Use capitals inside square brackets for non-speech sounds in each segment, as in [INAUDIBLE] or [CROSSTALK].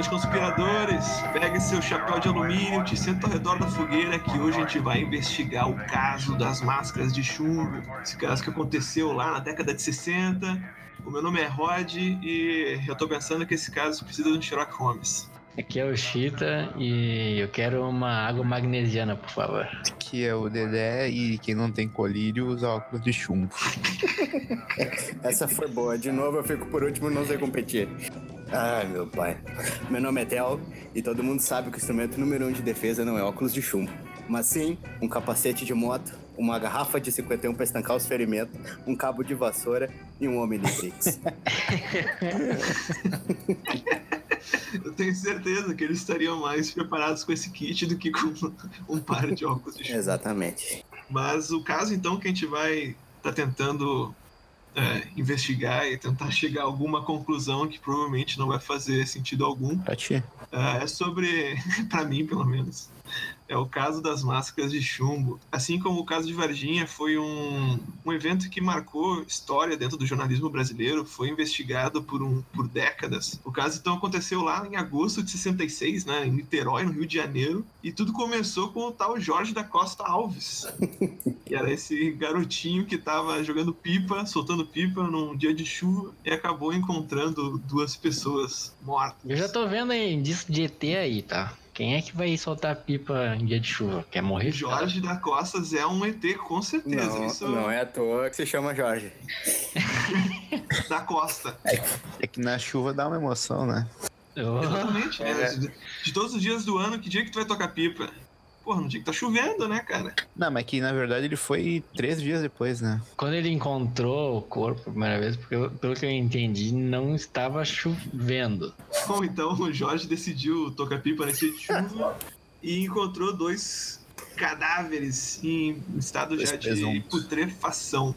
noite, conspiradores. Pegue seu chapéu de alumínio, te senta ao redor da fogueira que hoje a gente vai investigar o caso das máscaras de chumbo. Esse caso que aconteceu lá na década de 60. O meu nome é Rod e eu tô pensando que esse caso precisa de um Sherlock Holmes. Aqui é o Chita e eu quero uma água magnesiana, por favor. Aqui é o Dedé e quem não tem colírio usa óculos de chumbo. [LAUGHS] Essa foi boa. De novo eu fico por último e não sei competir. Ai, meu pai. Meu nome é Tel e todo mundo sabe que o instrumento número um de defesa não é óculos de chumbo. Mas sim, um capacete de moto, uma garrafa de 51 para estancar os ferimentos, um cabo de vassoura e um Omnitrix. [LAUGHS] Eu tenho certeza que eles estariam mais preparados com esse kit do que com um par de óculos de chumbo. Exatamente. Mas o caso, então, que a gente vai estar tentando é, investigar e tentar chegar a alguma conclusão que provavelmente não vai fazer sentido algum, Pra ti. é sobre, [LAUGHS] pra mim pelo menos, é o caso das máscaras de chumbo. Assim como o caso de Varginha foi um, um evento que marcou história dentro do jornalismo brasileiro, foi investigado por, um, por décadas. O caso então aconteceu lá em agosto de 66, né, em Niterói, no Rio de Janeiro, e tudo começou com o tal Jorge da Costa Alves, [LAUGHS] que era esse garotinho que tava jogando pipa, soltando pipa num dia de chuva e acabou encontrando duas pessoas mortas. Eu já tô vendo aí indício de ET aí, tá? Quem é que vai soltar pipa em dia de chuva? Quer morrer? Jorge da Costas é um ET, com certeza. Não, Isso não é à toa que se chama Jorge. [LAUGHS] da Costa. É que na chuva dá uma emoção, né? Oh, Exatamente. né? De, de todos os dias do ano, que dia que tu vai tocar pipa? Porra, no dia que tá chovendo, né, cara? Não, mas que na verdade ele foi três dias depois, né? Quando ele encontrou o corpo a primeira vez, porque eu- pelo que eu entendi, não estava chovendo. Bom, então o Jorge decidiu tocar pipa nesse dia de chuva [LAUGHS] e encontrou dois cadáveres em estado Dois já de putrefação.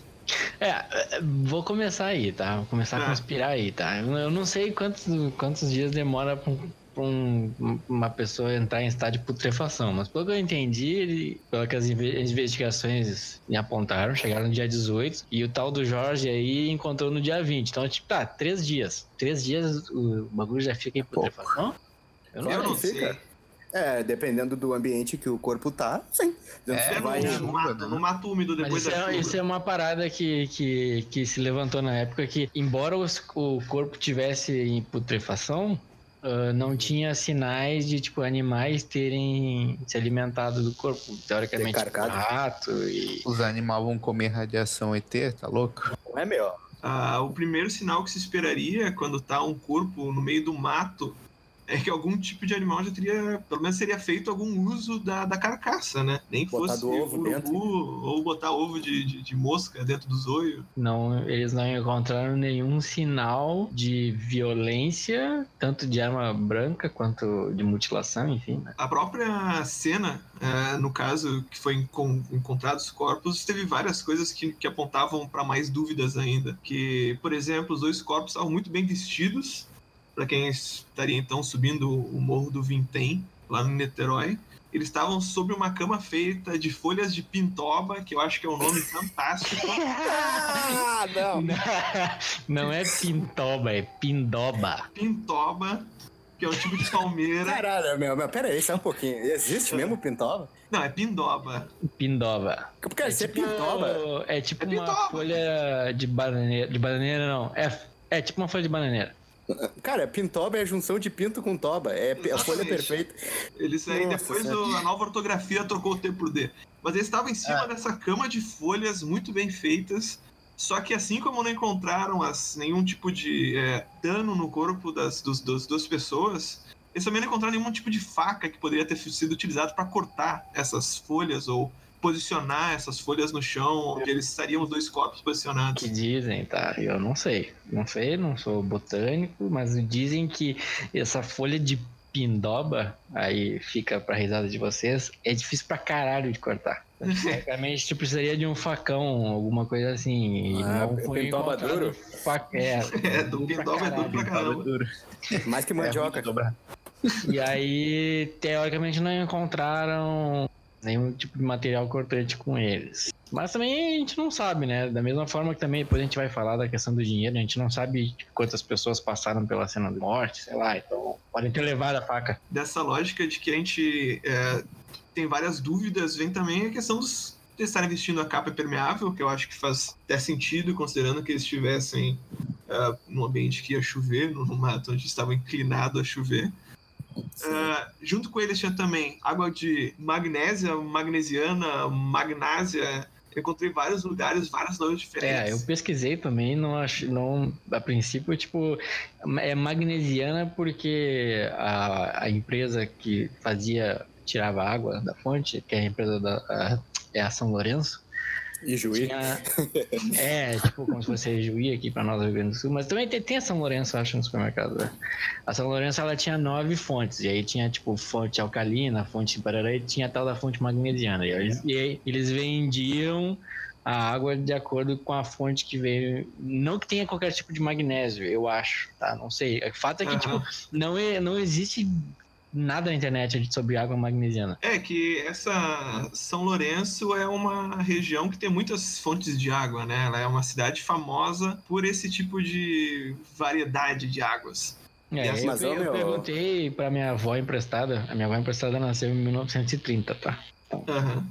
É, é, vou começar aí, tá? Vou começar a Ah. conspirar aí, tá? Eu eu não sei quantos, quantos dias demora pra, um- pra um- uma pessoa entrar em estado de putrefação, mas pelo que eu entendi, ele, pelo que as inve- investigações me apontaram, chegaram no dia 18 e o tal do Jorge aí encontrou no dia 20. Então, tipo, tá, três dias. Três dias o bagulho já fica em putrefação? Eu não Eu sei. não que fica. sei. É, dependendo do ambiente que o corpo tá, sim. É, Você vai, no, mato, no mato úmido Mas depois isso da é, chuva. isso é uma parada que, que, que se levantou na época que, embora os- o corpo tivesse em putrefação, ah, não tinha sinais de tipo animais terem se alimentado do corpo. Teoricamente, Decarcado. rato e. Os animais vão comer radiação ET, tá louco? Não é meu. Ah, o primeiro sinal que se esperaria quando tá um corpo no meio do mato é que algum tipo de animal já teria, pelo menos seria feito algum uso da, da carcaça, né? Nem que Botado fosse ovo urubu dentro. ou botar ovo de, de, de mosca dentro do zoio. Não, eles não encontraram nenhum sinal de violência, tanto de arma branca quanto de mutilação, enfim. né? A própria cena, eh, no caso que foi encon- encontrados os corpos, teve várias coisas que, que apontavam para mais dúvidas ainda. Que, por exemplo, os dois corpos estavam muito bem vestidos, para quem estaria então subindo o morro do Vintém, lá no Niterói. Eles estavam sobre uma cama feita de folhas de pintoba, que eu acho que é um nome [LAUGHS] fantástico. Ah, não. Não é pintoba, é pindoba. Pintoba, que é um tipo de palmeira. Caralho, meu, meu, pera aí, só um pouquinho. Existe mesmo pintoba? Não, é pindoba. Pindoba. Porque se é pintoba. É tipo É uma pintoba. folha de bananeira. De bananeira, não. É, é tipo uma folha de bananeira. Cara, pintoba é a junção de pinto com toba. É a folha Exatamente. perfeita. Eles aí Nossa depois o- a nova ortografia trocou o T por D. Mas eles estavam em Ah. cima dessa cama de folhas muito bem feitas. Só que assim como não encontraram as, nenhum tipo de é, dano no corpo das dos, dos duas pessoas, eles também não encontraram nenhum tipo de faca que poderia ter sido utilizado para cortar essas folhas ou posicionar essas folhas no chão onde eles estariam os dois corpos posicionados. Que dizem, tá? Eu não sei. Não sei, não sou botânico, mas dizem que essa folha de pindoba, aí fica pra risada de vocês, é difícil pra caralho de cortar. [LAUGHS] Basicamente, tu precisaria de um facão, alguma coisa assim. Ah, não foi pindoba duro? fa- É, [LAUGHS] É, do pindoba é duro pra caralho. caramba. duro. Mais que É mandioca. dobrar. E aí, teoricamente, não encontraram nenhum tipo de material cortante com eles. Mas também a gente não sabe, né? Da mesma forma que também depois a gente vai falar da questão do dinheiro, a gente não sabe quantas pessoas passaram pela cena de morte, sei lá, então podem ter levado a faca. Dessa lógica de que a gente é, tem várias dúvidas, vem também a questão dos de estarem vestindo a capa impermeável, que eu acho que faz até sentido, considerando que eles estivessem uh, num ambiente que ia chover, num mato onde estava inclinado a chover. Uh, junto com eles tinha também água de magnésia, magnesiana, magnásia. Eu encontrei vários lugares, vários nomes diferentes. É, eu pesquisei também, não acho, não, a princípio, tipo, é magnesiana porque a, a empresa que fazia, tirava água da fonte, que é a empresa da a, é a São Lourenço, e Juí. Tinha... É, tipo, como se fosse Juí aqui pra nós do Rio Grande do Sul. Mas também tem, tem a São Lourenço, acho, no supermercado. Né? A São Lourenço, ela tinha nove fontes. E aí tinha, tipo, fonte alcalina, fonte barará e tinha a tal da fonte magnesiana. E, eles, e aí eles vendiam a água de acordo com a fonte que veio. Não que tenha qualquer tipo de magnésio, eu acho, tá? Não sei. O fato é que, uhum. tipo, não, é, não existe nada na internet sobre água magnesiana. É que essa São Lourenço é uma região que tem muitas fontes de água, né? Ela é uma cidade famosa por esse tipo de variedade de águas. É, eu, eu, eu perguntei pra minha avó emprestada. A minha avó emprestada nasceu em 1930, tá? Então... Uhum.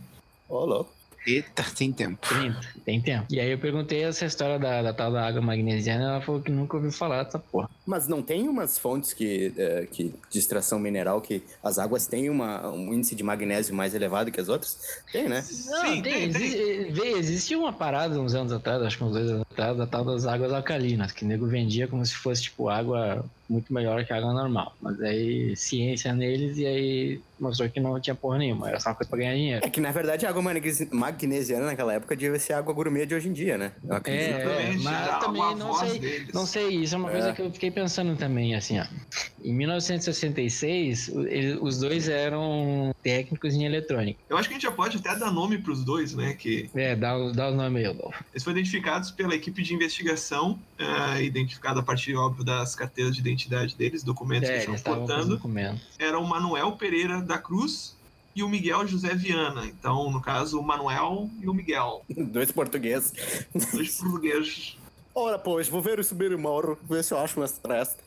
Ô, oh, louco. Eita, tem tempo. Tem, tem tempo. E aí eu perguntei essa história da, da tal da água magnesiana, ela falou que nunca ouviu falar dessa porra. Mas não tem umas fontes que, é, que de extração mineral que as águas têm uma, um índice de magnésio mais elevado que as outras? Tem, né? Não, Sim, tem. tem, existe, tem. existe uma parada uns anos atrás, acho que uns dois anos atrás, da tal das águas alcalinas, que o nego vendia como se fosse tipo água muito melhor que a água normal. Mas aí ciência neles e aí mostrou que não tinha porra nenhuma, era só uma coisa pra ganhar dinheiro. É que na verdade a água magnesiana naquela época devia ser água gourmet de hoje em dia, né? É, é, mas também não sei, não sei, isso é uma coisa é. que eu fiquei pensando também, assim, ó. Em 1966, os dois eram técnicos em eletrônica. Eu acho que a gente já pode até dar nome pros dois, né? Que... É, dá, dá o nome aí, Adolfo. Eles foram identificados pela equipe de investigação, uh, identificado a partir, óbvio, das carteiras de identidade deles, documentos é, que estão portando. Era o Manuel Pereira da Cruz e o Miguel José Viana. Então, no caso, o Manuel e o Miguel. [LAUGHS] Dois portugueses. Dois portugueses. Ora, pois, vou ver o subir e morro, ver se eu acho umas três. [LAUGHS]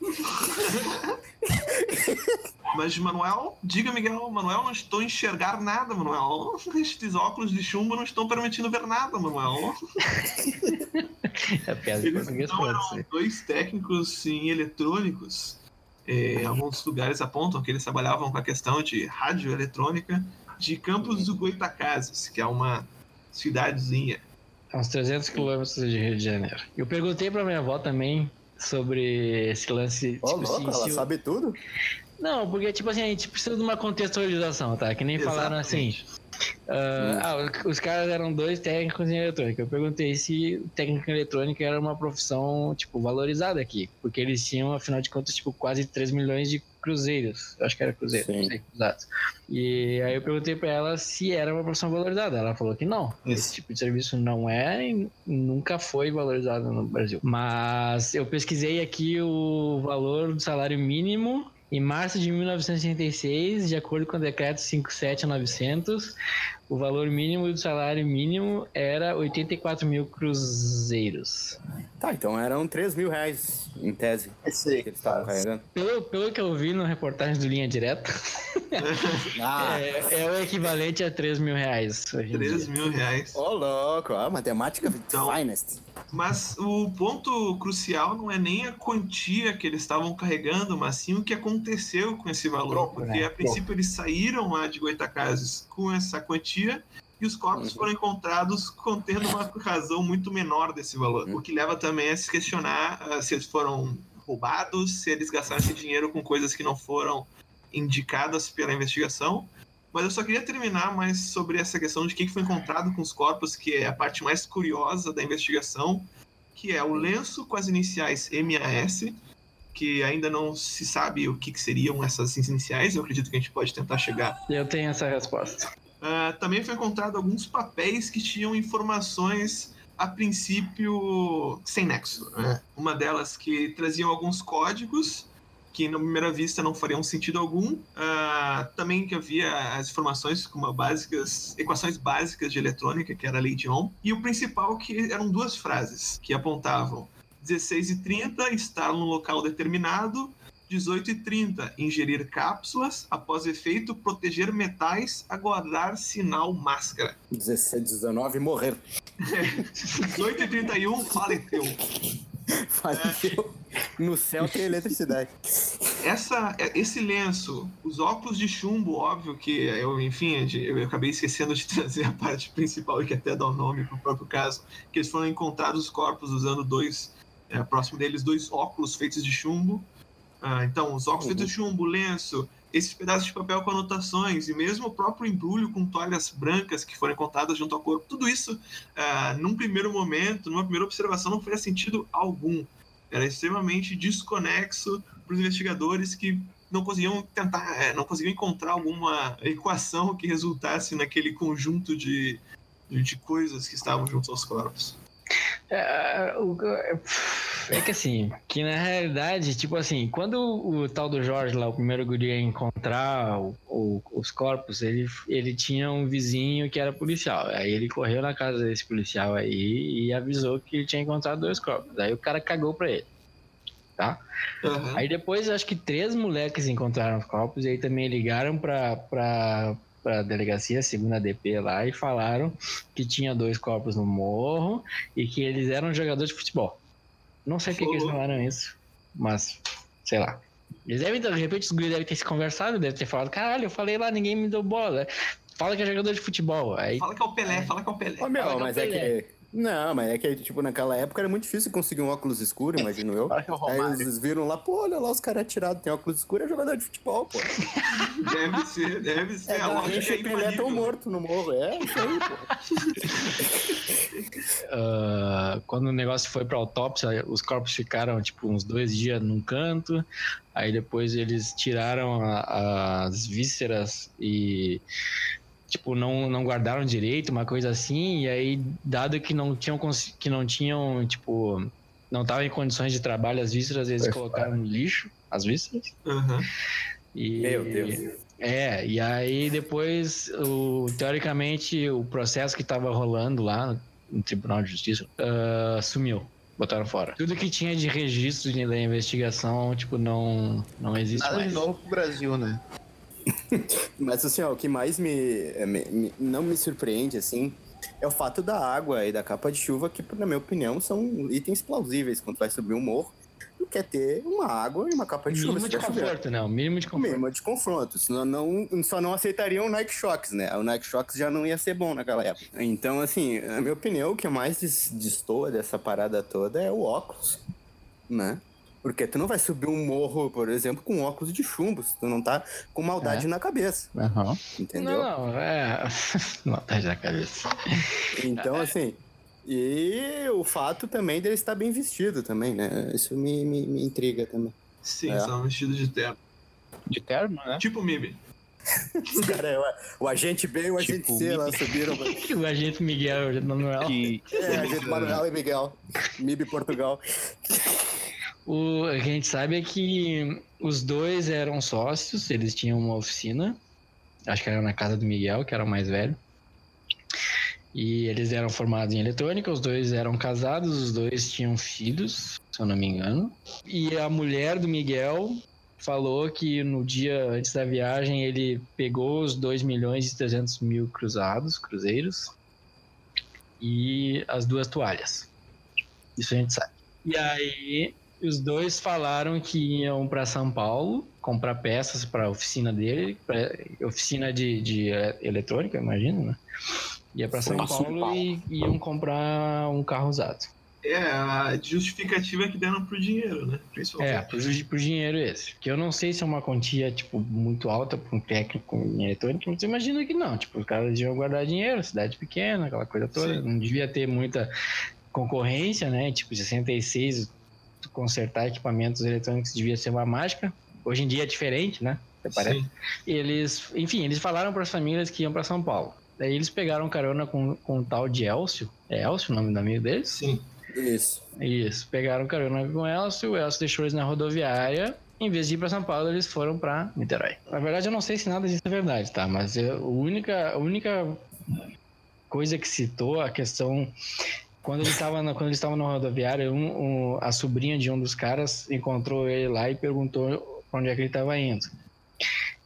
Mas, Manuel, diga, Miguel, Manuel, não estou a enxergar nada, Manuel. [LAUGHS] Estes óculos de chumbo não estão permitindo ver nada, Manuel. [LAUGHS] É Eles então, eram dois técnicos em eletrônicos é, alguns lugares apontam que eles trabalhavam com a questão de radioeletrônica de Campos do Goitacazes, que é uma cidadezinha. Uns 300 quilômetros de Rio de Janeiro. Eu perguntei para minha avó também sobre esse lance. Oh, tipo, louco, assim, ela sabe tudo? Não, porque, tipo assim, a gente precisa de uma contextualização, tá? Que nem Exatamente. falaram assim. Uh, ah, os caras eram dois técnicos em eletrônica. Eu perguntei se técnico em eletrônica era uma profissão, tipo, valorizada aqui. Porque eles tinham, afinal de contas, tipo, quase 3 milhões de cruzeiros. Acho que era cruzeiro, Sim. não sei, cruzados. E aí eu perguntei pra ela se era uma profissão valorizada. Ela falou que não. Isso. Esse tipo de serviço não é e nunca foi valorizado no Brasil. Mas eu pesquisei aqui o valor do salário mínimo em março de 1986, de acordo com o decreto 57900, o valor mínimo do salário mínimo era 84 mil cruzeiros. Tá, então eram 3 mil reais, em tese, que eles estavam carregando. Pelo, pelo que eu vi no reportagem do Linha Direta, [LAUGHS] ah. é, é, o equivalente a 3 mil reais. 3 mil reais. Ô, oh, louco, a matemática então, finest. Mas o ponto crucial não é nem a quantia que eles estavam carregando, mas sim o que aconteceu com esse valor. Porque né? a princípio eles saíram lá de Goitacazes com essa quantia e os corpos uhum. foram encontrados contendo uma razão muito menor desse valor. Uhum. O que leva também a se questionar uh, se eles foram roubados, se eles gastaram esse dinheiro com coisas que não foram indicadas pela investigação. Mas eu só queria terminar mais sobre essa questão de o que foi encontrado com os corpos, que é a parte mais curiosa da investigação, que é o lenço com as iniciais MAS, que ainda não se sabe o que, que seriam essas iniciais. Eu acredito que a gente pode tentar chegar. Eu tenho essa resposta. Uh, também foi encontrado alguns papéis que tinham informações a princípio sem nexo. Né? Uma delas que traziam alguns códigos que na primeira vista não fariam sentido algum. Ah, também que havia as informações como básicas, equações básicas de eletrônica, que era a lei de Ohm. E o principal que eram duas frases que apontavam 16 e 30 estar num local determinado, 18 e 30 ingerir cápsulas, após efeito proteger metais, aguardar sinal máscara. 17, 19 morrer. 18 e 31 faleceu. Faleceu. No céu tem eletricidade. Essa, esse lenço, os óculos de chumbo, óbvio que eu, enfim, eu acabei esquecendo de [LAUGHS] trazer a parte principal e que até dá o nome para o próprio caso, que eles foram encontrados os corpos usando dois, é, próximo deles, dois óculos feitos de chumbo. Ah, então, os óculos feitos de chumbo, lenço, esses pedaços de papel com anotações e mesmo o próprio embrulho com toalhas brancas que foram encontradas junto ao corpo, tudo isso, ah, num primeiro momento, numa primeira observação, não fazia sentido algum. Era extremamente desconexo para os investigadores que não conseguiam tentar, é, não conseguiam encontrar alguma equação que resultasse naquele conjunto de, de coisas que estavam junto aos corpos. O- é que assim, que na realidade, tipo assim, quando o tal do Jorge lá, o primeiro guri ia encontrar o- o- os corpos, ele, ele tinha um vizinho que era policial. Aí ele correu na casa desse policial aí e avisou que ele tinha encontrado dois corpos. Aí o cara cagou pra ele. Tá? Aham. Aí depois, acho que três moleques encontraram os corpos e aí também ligaram pra, pra, pra delegacia, segunda DP lá, e falaram que tinha dois corpos no morro e que eles eram jogadores de futebol. Não sei por que que eles falaram isso, mas sei lá. Eles devem, de repente, os guris devem ter se conversado, devem ter falado, caralho, eu falei lá, ninguém me deu bola. Fala que é jogador de futebol. Aí, Fala que é o Pelé, fala que é o Pelé. Ô, meu, que mas é Pelé. que. Não, mas é que, tipo, naquela época era muito difícil conseguir um óculos escuro, imagino eu. [LAUGHS] É Aí eles viram lá, pô, olha lá os caras atirados, tem óculos escuros, é jogador de futebol, pô. Deve ser, deve ser. É, a lógica é e Pelé tão morto no morro, é isso aí, pô. [LAUGHS] ah, quando o negócio foi pra autópsia, os corpos ficaram, tipo, uns dois dias num canto. Aí depois eles tiraram a- as vísceras e tipo não, não guardaram direito, uma coisa assim. E aí dado que não tinham que não tinham tipo não estavam em condições de trabalho as vísceras, eles Foi colocaram no lixo as vísceras. Aham. E, Meu Deus. É, e aí depois, o, teoricamente, o processo que tava rolando lá no, no Tribunal de Justiça ah, sumiu. Botaram fora. Tudo que tinha de registro de- da investigação, tipo, não, não existe Nada de mais. novo pro Brasil, né? [LAUGHS] Mas assim, ó, o que mais me, me- me- não me surpreende, assim, é o fato da água e da capa de chuva, que, na minha opinião, são itens plausíveis quando vai subir um morro. Tu quer ter uma água e uma capa de chuva. Mínimo de vai chover. conforto, não. Mínimo de O conforto. mínimo de confronto. Senão não, só não aceitariam o Nike Shocks, né? O Nike Shocks já não ia ser bom naquela época. Então, assim, na minha opinião, o que mais des- destoa dessa parada toda é o óculos, né? Porque tu não vai subir um morro, por exemplo, com óculos de chumbo, se tu não tá com maldade É. na cabeça, Aham. entendeu? Não, não, é. [LAUGHS] Maldade na cabeça. Então, assim. E o fato também dele estar bem vestido também, né? Isso me, me, me intriga também. Sim, É. são vestidos de terno. De terno, né? Tipo o Mimi. Os [LAUGHS] caras, o, o agente B e o agente Tipo, C lá subiram. [LAUGHS] o agente Miguel, o agente Manuel. Que É, agente Manuel e Miguel. MIB Portugal. O que a gente sabe é que os dois eram sócios, eles tinham uma oficina. Acho que era na casa do Miguel, que era o mais velho. E eles eram formados em eletrônica, os dois eram casados, os dois tinham filhos, se eu não me engano. E a mulher do Miguel falou que no dia antes da viagem ele pegou os 2 milhões e 300 mil cruzados, cruzeiros, e as duas toalhas. Isso a gente sabe. E aí, os dois falaram que iam para São Paulo comprar peças para a oficina dele, pra oficina de, de eh, eletrônica, imagino, né? Ia para São São Paulo Paulo. e iam comprar um carro usado. É, a justificativa que deram pro dinheiro, né? É, ju- por dinheiro esse. Que eu não sei se é uma quantia, tipo, muito alta para um técnico em eletrônica, mas eu imagino que não. Tipo, os caras deviam guardar dinheiro, cidade pequena, aquela coisa toda. Sim. Não devia ter muita concorrência, né? Tipo, 66, tu consertar equipamentos eletrônicos devia ser uma mágica. Hoje em dia é diferente, né? Parece. Sim. Eles, enfim, eles falaram para as famílias que iam para São Paulo. Daí eles pegaram carona com, com um tal de Elcio. É Elcio o nome do amigo deles? Sim. Isso. Isso, pegaram carona com o Elcio, o Elcio deixou eles na rodoviária Em vez de ir para São Paulo, eles foram para Niterói. Na verdade, eu não sei se nada disso é verdade, tá? Mas eu, a única, a única coisa que citou a questão quando ele estava quando ele estava no rodoviário, um, um, a sobrinha de um dos caras encontrou ele lá e perguntou para onde é que ele estava indo.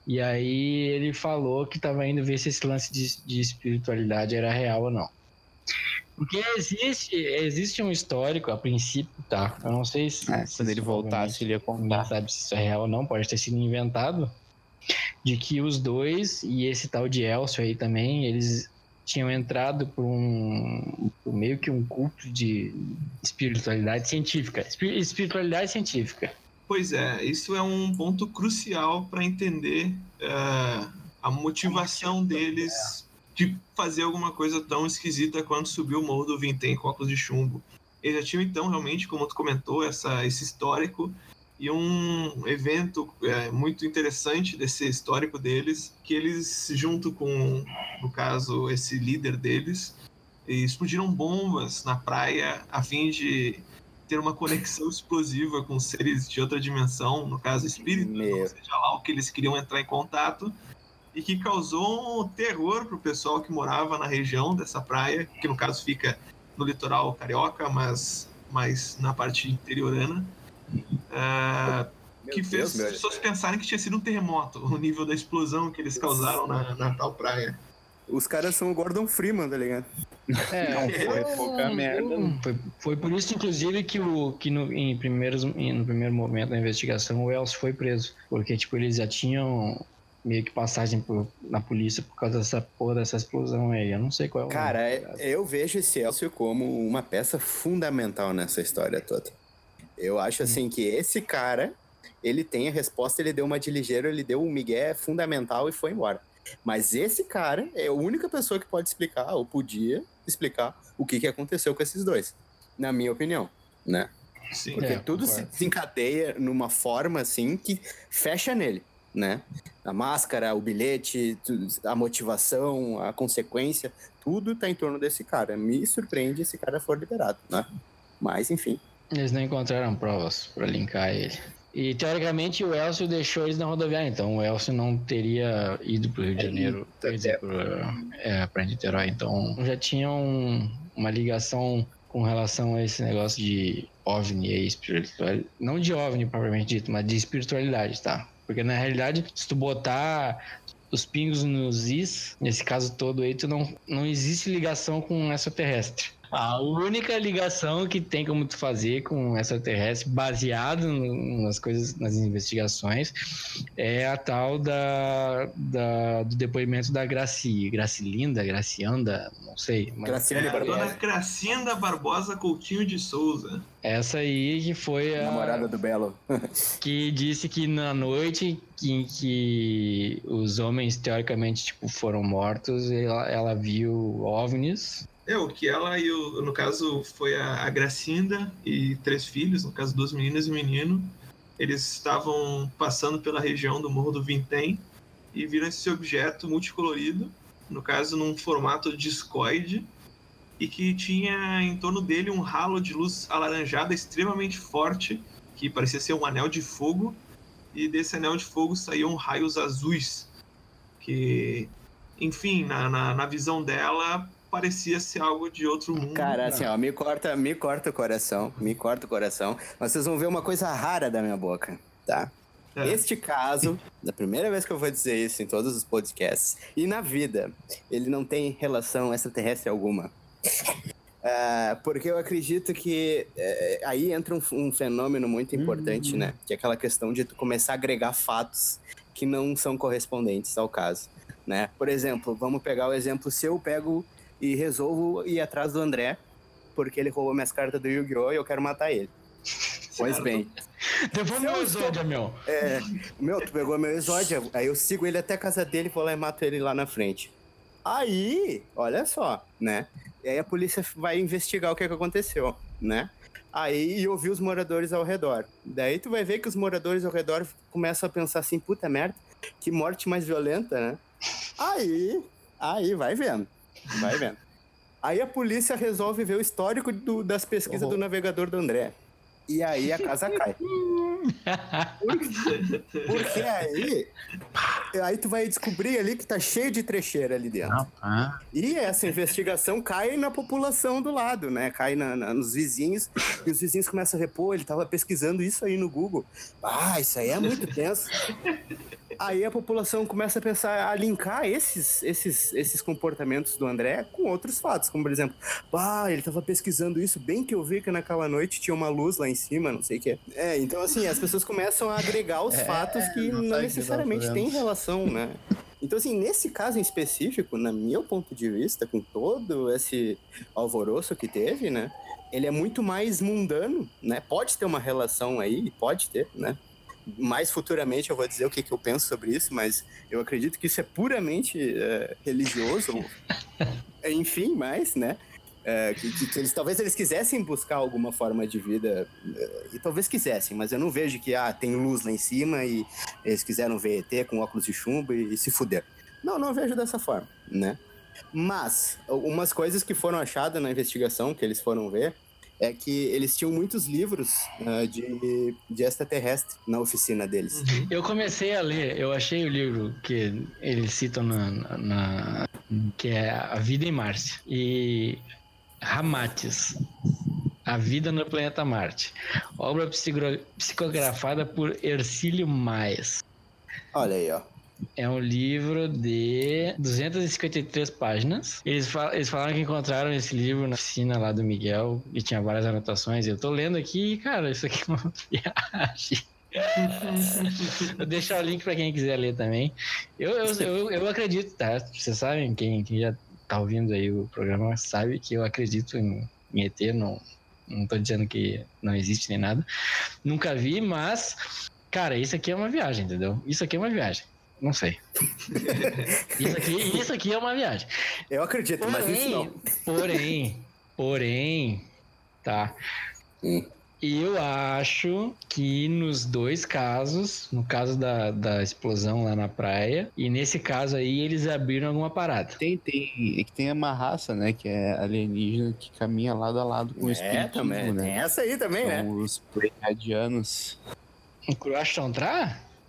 E aí ele falou que estava indo ver se esse lance de, de espiritualidade era real ou não. Porque existe, existe um histórico, a princípio, tá? Eu não sei se. É, se quando ele voltasse, ele ia contar. sabe se isso é real ou não, pode ter sido inventado. De que os dois e esse tal de Elcio aí também, eles tinham entrado por um. por meio que um culto de espiritualidade científica. Espi- Espiritualidade científica. Pois é, isso é um ponto crucial para entender eh, a motivação deles de fazer alguma coisa tão esquisita quanto subir o morro do Vintém com óculos de chumbo. Eles já tinham, então, realmente, como tu comentou, essa, esse histórico e um evento eh, muito interessante desse histórico deles, que eles, junto com, no caso, esse líder deles, explodiram bombas na praia a fim de ter uma conexão explosiva com seres de outra dimensão, no caso espíritos, Meu. ou seja lá o que eles queriam entrar em contato, e que causou um terror pro pessoal que morava na região dessa praia, que no caso fica no litoral carioca, mas mais na parte interiorana, ah, Meu que fez Deus, meu. as pessoas pensarem que tinha sido um terremoto, o nível da explosão que eles causaram na, na tal praia. Os caras são o Gordon Freeman, tá ligado? É, Não foi pouca merda. Foi, foi por isso, inclusive, que, o, que no, em primeiros, em- no primeiro momento da investigação o Elcio foi preso. Porque, tipo, eles já tinham meio que passagem por- na polícia por causa dessa porra dessa explosão aí. Eu não sei qual é o Cara, nome. é- eu vejo esse Elcio como uma peça fundamental nessa história toda. Eu acho assim que esse cara, ele tem a resposta, ele deu uma de ligeiro, ele deu um migué fundamental e foi embora. Mas esse cara é a única pessoa que pode explicar, ou podia explicar, o que, que aconteceu com esses dois. Na minha opinião, né? Sim. Porque É, tudo se concordo. desencadeia numa forma assim que fecha nele, né? A máscara, o bilhete, a motivação, a consequência, tudo tá em torno desse cara. Me surpreende esse cara for liberado, né? Mas enfim. Eles não encontraram provas pra linkar ele. E teoricamente o Elcio deixou eles na rodoviária, então o Elcio não teria ido pro Rio de Janeiro, quer dizer, pro, é, pra Niterói. Então já tinha um- uma ligação com relação a esse negócio de OVNI e espiritualidade. Não de OVNI propriamente dito, mas de espiritualidade, tá? Porque na realidade, se tu botar os pingos nos is, nesse caso todo aí, tu não, não existe ligação com extraterrestre. A única ligação que tem como tu fazer com extraterrestre, baseado nas coisas, nas investigações, é a tal da, da- do depoimento da Graci, Gracilinda, Gracianda, não sei. mas Graciane É, a dona Barbosa, Gracinda Barbosa Coutinho de Souza. essa aí que foi a, namorada do Belo. [LAUGHS] que disse que na noite em que os homens teoricamente tipo foram mortos, ela, ela viu ovnis. É, o que ela e o, no caso, foi a, a Gracinda e três filhos, no caso, duas meninas e um menino. Eles estavam passando pela região do Morro do Vintém e viram esse objeto multicolorido, no caso, num formato discoide, e que tinha em torno dele um ralo de luz alaranjada extremamente forte, que parecia ser um anel de fogo, e desse anel de fogo saíam raios azuis, que, enfim, na, na, na visão dela, parecia ser algo de outro mundo. Cara, assim, ó, me corta, me corta o coração, me corta o coração. Mas vocês vão ver uma coisa rara da minha boca, tá? É. Este caso, [LAUGHS] da primeira vez que eu vou dizer isso em todos os podcasts, e na vida, ele não tem relação extraterrestre alguma. Ah, porque eu acredito que eh, aí entra um, um fenômeno muito importante, né? Que é aquela questão de tu começar a agregar fatos que não são correspondentes ao caso, né? Por exemplo, vamos pegar o exemplo, se eu pego e resolvo ir atrás do André, porque ele roubou minhas cartas do Yu-Gi-Oh! e eu quero matar ele. [LAUGHS] Pois bem, Devolve meu exódio, meu. é, meu, tu pegou meu exódio, aí eu sigo ele até a casa dele, vou lá e mato ele lá na frente. Aí, olha só, né? E aí a polícia vai investigar o que, que aconteceu, né? Aí e ouvir os moradores ao redor. Daí tu vai ver que os moradores ao redor começam a pensar assim, puta merda, que morte mais violenta, né? Aí, aí, vai vendo, vai vendo. Aí a polícia resolve ver o histórico do- das pesquisas Uhum. do navegador do André. E aí a casa cai. Porque aí, aí tu vai descobrir ali que tá cheio de trecheira ali dentro. E essa investigação cai na população do lado, né? Cai na- na- nos vizinhos. E os vizinhos começam a ver, pô, ele tava pesquisando isso aí no Google. Ah, isso aí é muito tenso. Aí a população começa a pensar, a linkar esses, esses, esses comportamentos do André com outros fatos, como por exemplo, ah, ele tava pesquisando isso, bem que eu vi que naquela noite tinha uma luz lá em cima, não sei o que. É, então assim, as pessoas começam a agregar os É, fatos que não não, que necessariamente tá têm relação, né? Então, assim, nesse caso em específico, na meu ponto de vista, com todo esse alvoroço que teve, né? Ele é muito mais mundano, né? Pode ter uma relação aí, pode ter, né? Mais futuramente eu vou dizer o que, que eu penso sobre isso, mas eu acredito que isso é puramente [LAUGHS] é, religioso. Enfim, mas, né? É, que, que- eles talvez eles quisessem buscar alguma forma de vida é, e talvez quisessem, mas eu não vejo que ah, tem luz lá em cima e eles quiseram ver ET com óculos de chumbo e, e se fuder. Não, não vejo dessa forma, né? Mas umas coisas que foram achadas na investigação que eles foram ver é que eles tinham muitos livros ah, de, de extraterrestre na oficina deles. Uhum. Eu comecei a ler, eu achei o livro que eles citam na, na- que é A Vida em Marte e Ramates, A Vida no Planeta Marte, obra psico- psicografada por Ercílio Maes. Olha aí, ó. É um livro de 253 páginas. Eles, fal- eles falaram que encontraram esse livro na oficina lá do Miguel e tinha várias anotações. Eu tô lendo aqui e, cara, isso aqui é uma [LAUGHS] viagem. Vou deixar o link pra quem quiser ler também. Eu, eu, eu, eu acredito, tá? Vocês sabem, quem, quem já tá ouvindo aí o programa sabe que eu acredito em, em ET, não, não tô dizendo que não existe nem nada. Nunca vi, mas, cara, isso aqui é uma viagem, entendeu? Isso aqui é uma viagem. Não sei. [LAUGHS] Isso aqui, isso aqui é uma viagem. Eu acredito, mas isso não. porém, porém, tá. Eu acho que nos dois casos, no caso da, da explosão lá na praia, e nesse caso aí, eles abriram alguma parada. tem, tem, é que tem uma raça, né? Que é alienígena que caminha lado a lado com o É, espiritismo, também. Tem né? essa aí também, né? São os pleiadianos. O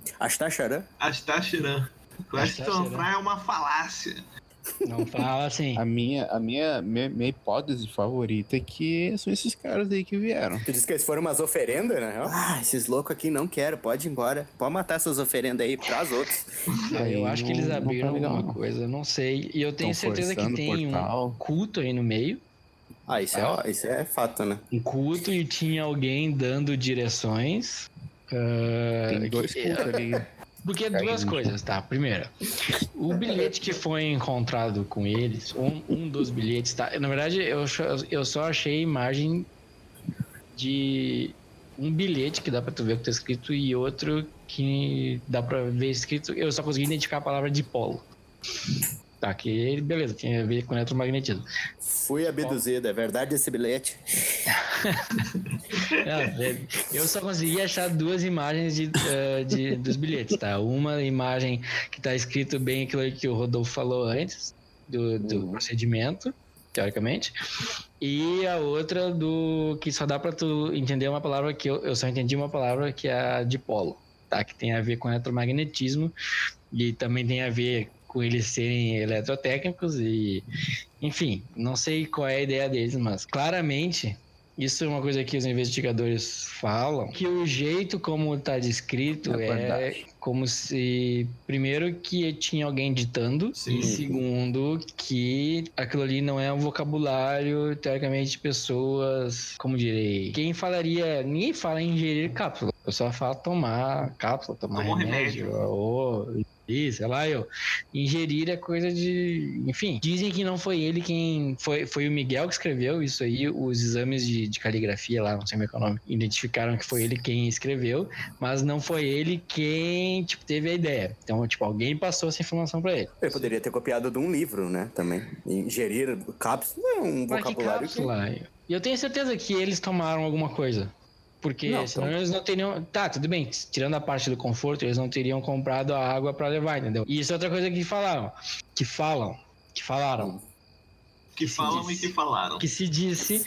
Croastantra? Astacharan. Astachiran. Astachiran. Questionar é uma falácia. Não fala assim. A minha, a minha, minha, minha hipótese favorita é que são esses caras aí que vieram. Tu disse que eles foram umas oferendas, né? Ah, esses loucos aqui não quero, pode ir embora. Pode matar essas oferendas aí, traz outros. Aí eu acho que não- eles não tá abriram alguma não. coisa, não sei. E eu tenho Tão certeza que tem um culto aí no meio. Ah, isso é, ó, isso é fato, né? Um culto e tinha alguém dando direções. Ah, Tem dois cultos ali. Porque Aí, duas coisas, tá? Primeiro, o bilhete que foi encontrado com eles, um, um dos bilhetes, tá? Na verdade, eu, só- eu só achei a imagem de um bilhete que dá pra tu ver o que tá escrito e outro que dá pra ver escrito. Eu só consegui identificar a palavra dipolo. Tá, que beleza, tinha a ver com eletromagnetismo. Fui abduzido, é verdade esse bilhete? [LAUGHS] Não, é, eu só consegui achar duas imagens de, eh, de- dos bilhetes, tá? Uma imagem que tá escrito bem aquilo que o Rodolfo falou antes, do, do Uhum. procedimento, teoricamente. E a outra do que só dá pra tu entender uma palavra que eu, eu só entendi uma palavra que é a dipolo, tá? Que tem a ver com eletromagnetismo e também tem a ver com eles serem eletrotécnicos e enfim, não sei qual é a ideia deles, mas claramente isso é uma coisa que os investigadores falam, que o jeito como está descrito É é, como se, primeiro, que tinha alguém ditando, Sim. e segundo, que aquilo ali não é um vocabulário, teoricamente, de pessoas, como direi, quem falaria, ninguém fala em ingerir cápsula, o pessoal fala tomar cápsula, tomar remédio, remédio. ou isso, sei lá, eu. Ingerir é coisa de. Enfim, dizem que não foi ele quem. Foi, foi o Miguel que escreveu isso aí, os exames de, de caligrafia lá, não sei é que é o nome. Identificaram que foi ele quem escreveu, mas não foi ele quem, tipo, teve a ideia. Então, tipo, alguém passou essa informação pra ele. Ele poderia ter copiado de um livro, né? Também. Ingerir cápsula é um Mas que vocabulário que... cápsula? E eu tenho certeza que eles tomaram alguma coisa. Porque Não, senão então- eles não teriam. Tá, tudo bem. Tirando a parte do conforto, eles não teriam comprado a água pra levar, entendeu? E isso é outra coisa que falaram. Que falam. Que falaram. Que se falam e disse. que falaram. que se disse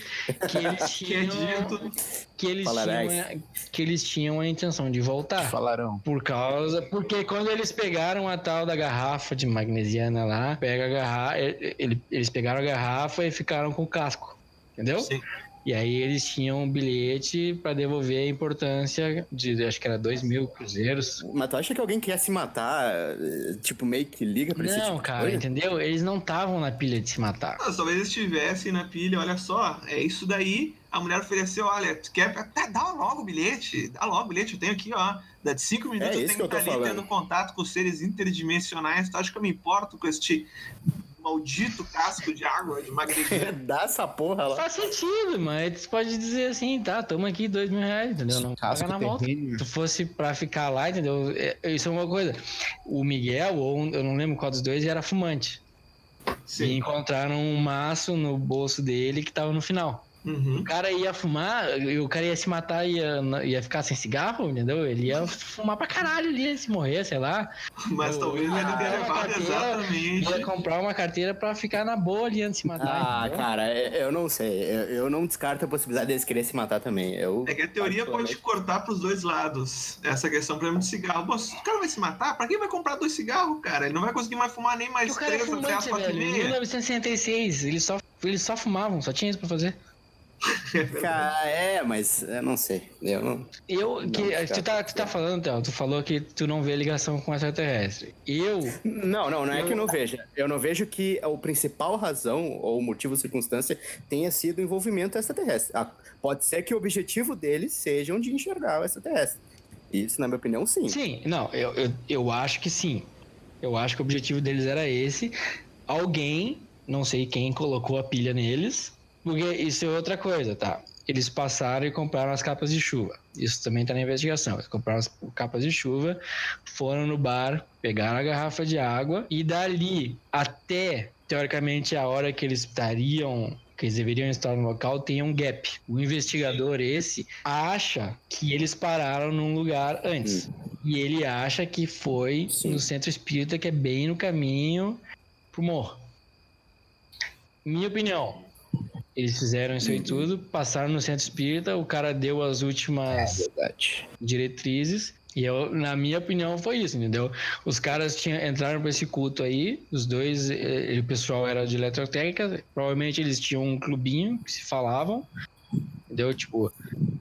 que eles [LAUGHS] Que é tinham dito. que eles Falarás. tinham que eles tinham a intenção de voltar. Falarão. Por causa. Porque quando eles pegaram a tal da garrafa de magnesiana lá, pega a garrafa. Eles pegaram a garrafa e ficaram com o casco. Entendeu? Sim. E aí eles tinham um bilhete pra devolver a importância de acho que era dois mil cruzeiros. Mas tu acha que alguém quer se matar, eh, tipo, meio que liga pra esse Não, tipo de cara, coisa? entendeu? Eles não estavam na pilha de se matar. Ah, talvez eles estivessem na pilha, olha só, é isso daí. A mulher ofereceu, olha, tu quer. Tá, dá logo o bilhete, dá logo o bilhete, eu tenho aqui, ó. Dá de cinco minutos É eu tenho que estar ali falando. tendo contato com seres interdimensionais. Tu acha que eu me importo com este maldito casco de água de magnesium? [LAUGHS] Dá essa porra lá. Faz sentido, mas tu pode dizer assim, tá, toma aqui dois mil reais, entendeu? Não Casco paga na volta. Se fosse pra ficar lá, entendeu? É, Isso é uma coisa. O Miguel, ou um- eu não lembro qual dos dois, era fumante. E Sim. encontraram um maço no bolso dele que tava no final. Uhum. O cara ia fumar, e o cara ia se matar e ia, ia ficar sem cigarro, entendeu? Ele ia fumar pra caralho ali, se morrer, sei lá. Mas talvez ele tenha uma levado exatamente. Ia comprar uma carteira pra ficar na boa ali antes de se matar. Ah, entendeu? cara, é- eu não sei. Eu, eu não descarto a possibilidade deles querer se matar também. Eu, É que a teoria pode cortar pros dois lados. Essa questão, por exemplo, de cigarro. Pô, se o cara vai se matar, pra quem vai comprar dois cigarros, cara? Ele não vai conseguir mais fumar nem mais o cara é três até as quatro e velho. Em meia. 1966, eles só, eles só fumavam, só tinha isso pra fazer. Cara, é, mas eu não sei. Eu não. Eu, que, cara, tu, tá, tu tá falando, Théo, tu falou que tu não vê ligação com extraterrestre. Eu, Não, não, não é que eu não veja. Eu não vejo que a principal razão ou motivo, circunstância tenha sido o envolvimento extraterrestre. Ah, pode ser que o objetivo deles seja de enxergar o extraterrestre. Isso, na minha opinião, sim. sim, não, eu, eu, eu acho que sim. Eu acho que o objetivo deles era esse. Alguém, não sei quem, colocou a pilha neles, porque isso é outra coisa, tá? Eles passaram e compraram as capas de chuva. Isso também tá na investigação. Eles compraram as capas de chuva, foram no bar, pegaram a garrafa de água e dali até, teoricamente, a hora que eles estariam que eles deveriam estar no local tem um gap. O investigador esse acha que eles pararam num lugar antes. E ele acha que foi Sim. no centro espírita, que é bem no caminho pro morro. Minha opinião. Eles fizeram isso aí tudo, passaram no centro espírita, o cara deu as últimas Verdade. diretrizes. E eu, na minha opinião, foi isso, entendeu? Os caras tinham, entraram pra esse culto aí, os dois, eh, o pessoal era de eletrotécnica, provavelmente eles tinham um clubinho que se falavam, entendeu? Tipo,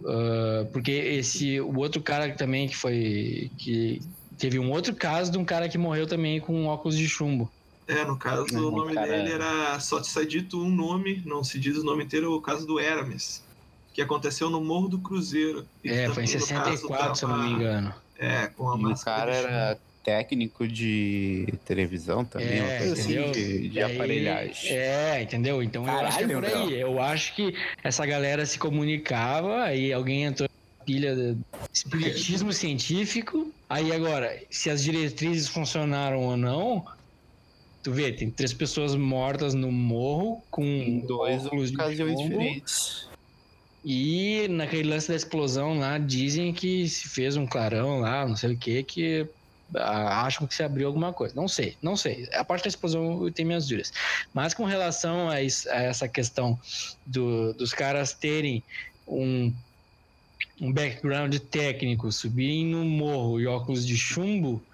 ah, porque esse, o outro cara também que foi, que teve um outro caso de um cara que morreu também com óculos de chumbo. É, no caso, Não, o nome cara. dele era. Só te sai dito um nome, não se diz o nome inteiro, o caso do Hermes. Que aconteceu no Morro do Cruzeiro. E É, foi em também, no caso, 64, se eu não me engano. É, com a E o máscara. cara de chumbo. era técnico de televisão também, É, coisa assim entendeu? de, de E aí- aparelhagem. É, entendeu? Então eu acho que é Caralho, por aí. Eu acho que essa galera se comunicava, aí alguém entrou na pilha de espiritismo científico. Aí agora, se as diretrizes funcionaram ou não, tu vê, tem três pessoas mortas no morro com Em dois ocasiões diferentes. E naquele lance da explosão lá, dizem que se fez um clarão lá, não sei o que, que ah, acham que se abriu alguma coisa. Não sei, não sei. A parte da explosão eu tenho minhas dúvidas. Mas com relação a, isso- a essa questão do- dos caras terem um, um background técnico, subirem no morro e óculos de chumbo,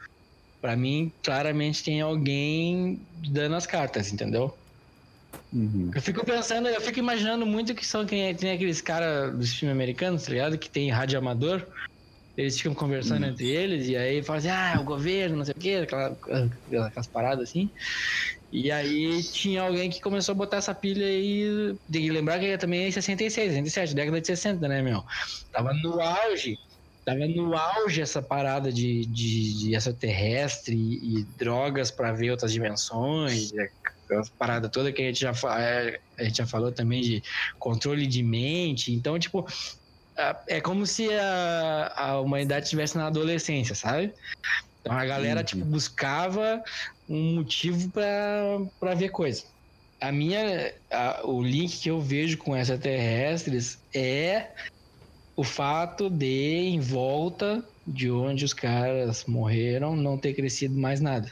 pra mim, claramente tem alguém dando as cartas, entendeu? Uhum. Eu fico pensando, eu fico imaginando muito que são quem tem aqueles caras dos filmes americanos, tá ligado? Que tem rádio amador. Eles ficam conversando Hum. entre eles e aí falam assim, ah, o governo, não sei o quê, aquela, aquelas paradas assim. E aí tinha alguém que começou a botar essa pilha aí. Tem que lembrar que também é em 66, 67, década de 60, né, meu? Tava no auge. Tava no auge essa parada de, de, de extraterrestre e, e drogas pra ver outras dimensões, aquela parada toda que a gente já, é, a gente já falou também de controle de mente. Então, tipo, é como se a, a humanidade estivesse na adolescência, sabe? Então a galera, Uhum. tipo, buscava um motivo pra ver coisa. A minha, a- o link que eu vejo com extraterrestres é o fato de, em volta de onde os caras morreram, não ter crescido mais nada.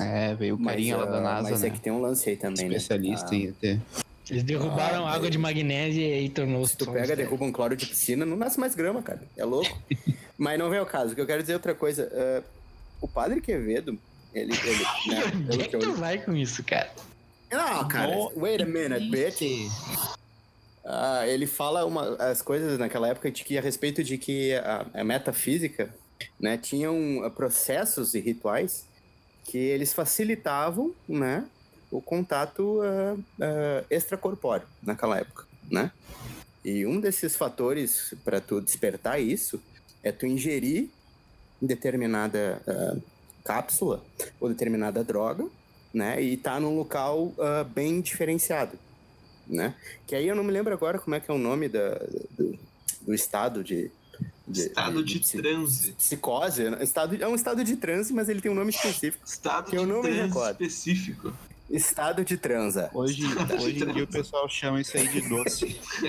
É, veio o carinha lá da ah, NASA, mas né? é que tem um lance aí também, Especialista né? em ET. Eles derrubaram Ah, água de magnésio e aí tornou Se tu pega, derruba um cloro de piscina, não nasce mais grama, cara. É louco. [LAUGHS] Mas não vem ao caso. O que eu quero dizer é outra coisa. ah, o padre Quevedo, ele. ele né, [LAUGHS] Onde é que que eu- tu vai com isso, cara? Não, cara. Wait a minute, bitch. Ah, ele fala uma, as coisas naquela época de que a respeito de que a, a metafísica né, tinham ah, processos e rituais que eles facilitavam né, o contato ah, ah, extracorpóreo naquela época, né? E um desses fatores para tu despertar isso é tu ingerir determinada ah, cápsula ou determinada droga, né? E tá num local bem diferenciado, né? Que aí eu não me lembro agora como é que é o nome da, do, do estado de, de- Estado de psi- transe. psicose, né? estado, é um estado de transe, mas ele tem um nome específico. Estado Que eu de transe específico. Estado de transa. Hoje, hoje em dia o pessoal chama isso aí de doce. [LAUGHS]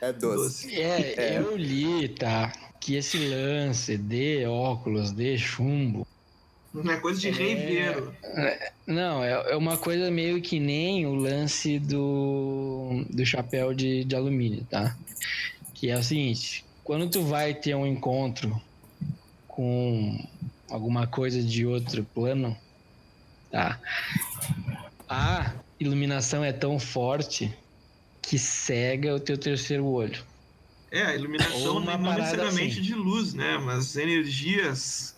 É, É doce. doce. É, É. eu li, tá? Que esse lance de óculos, de chumbo. Não é coisa de É. reiveiro. Não, é, é uma coisa meio que nem o lance do, do chapéu de, de alumínio, tá? Que é o seguinte: quando tu vai ter um encontro com alguma coisa de outro plano, tá? A iluminação é tão forte que cega o teu terceiro olho. É, a iluminação não parada necessariamente assim. de luz, né? Mas energias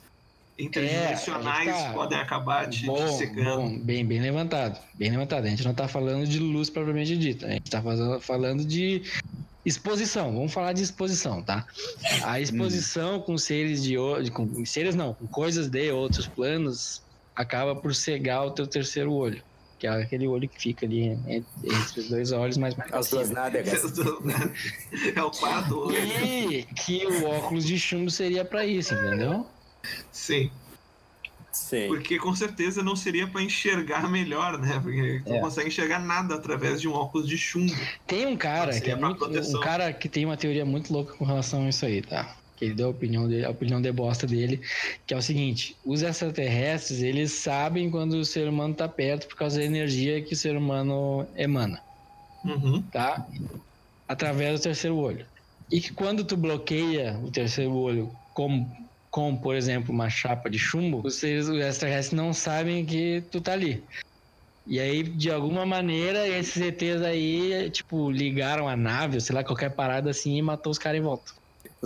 interdimensionais É, tá. podem acabar te, Bom, cegando. bom, bem, bem levantado. Bem levantado. A gente não tá falando de luz propriamente dita. A gente tá fazendo- falando de exposição. Vamos falar de exposição, tá? A exposição com seres de com seres não, com coisas de outros planos acaba por cegar o teu terceiro olho, que é aquele olho que fica ali entre, entre os dois olhos mais mais pra [LAUGHS] As duas nádegas. É o quarto olho. E que o óculos de chumbo seria pra isso, entendeu? Sim. Sim. Porque com certeza não seria para enxergar melhor, né? Porque tu não É. consegue enxergar nada através de um óculos de chumbo. Tem um cara que é muito, proteção. um cara que tem uma teoria muito louca com relação a isso aí, tá? Que ele deu a opinião dele, a opinião de bosta dele, que é o seguinte: os extraterrestres eles sabem quando o ser humano tá perto por causa da energia que o ser humano emana, Uhum. tá? Através do terceiro olho. E que quando tu bloqueia o terceiro olho, como, como por exemplo uma chapa de chumbo, os, seres, extraterrestres não sabem que tu tá ali. E aí, de alguma maneira, esses ETs aí, tipo, ligaram a nave, ou sei lá, qualquer parada assim, e matou os caras em volta.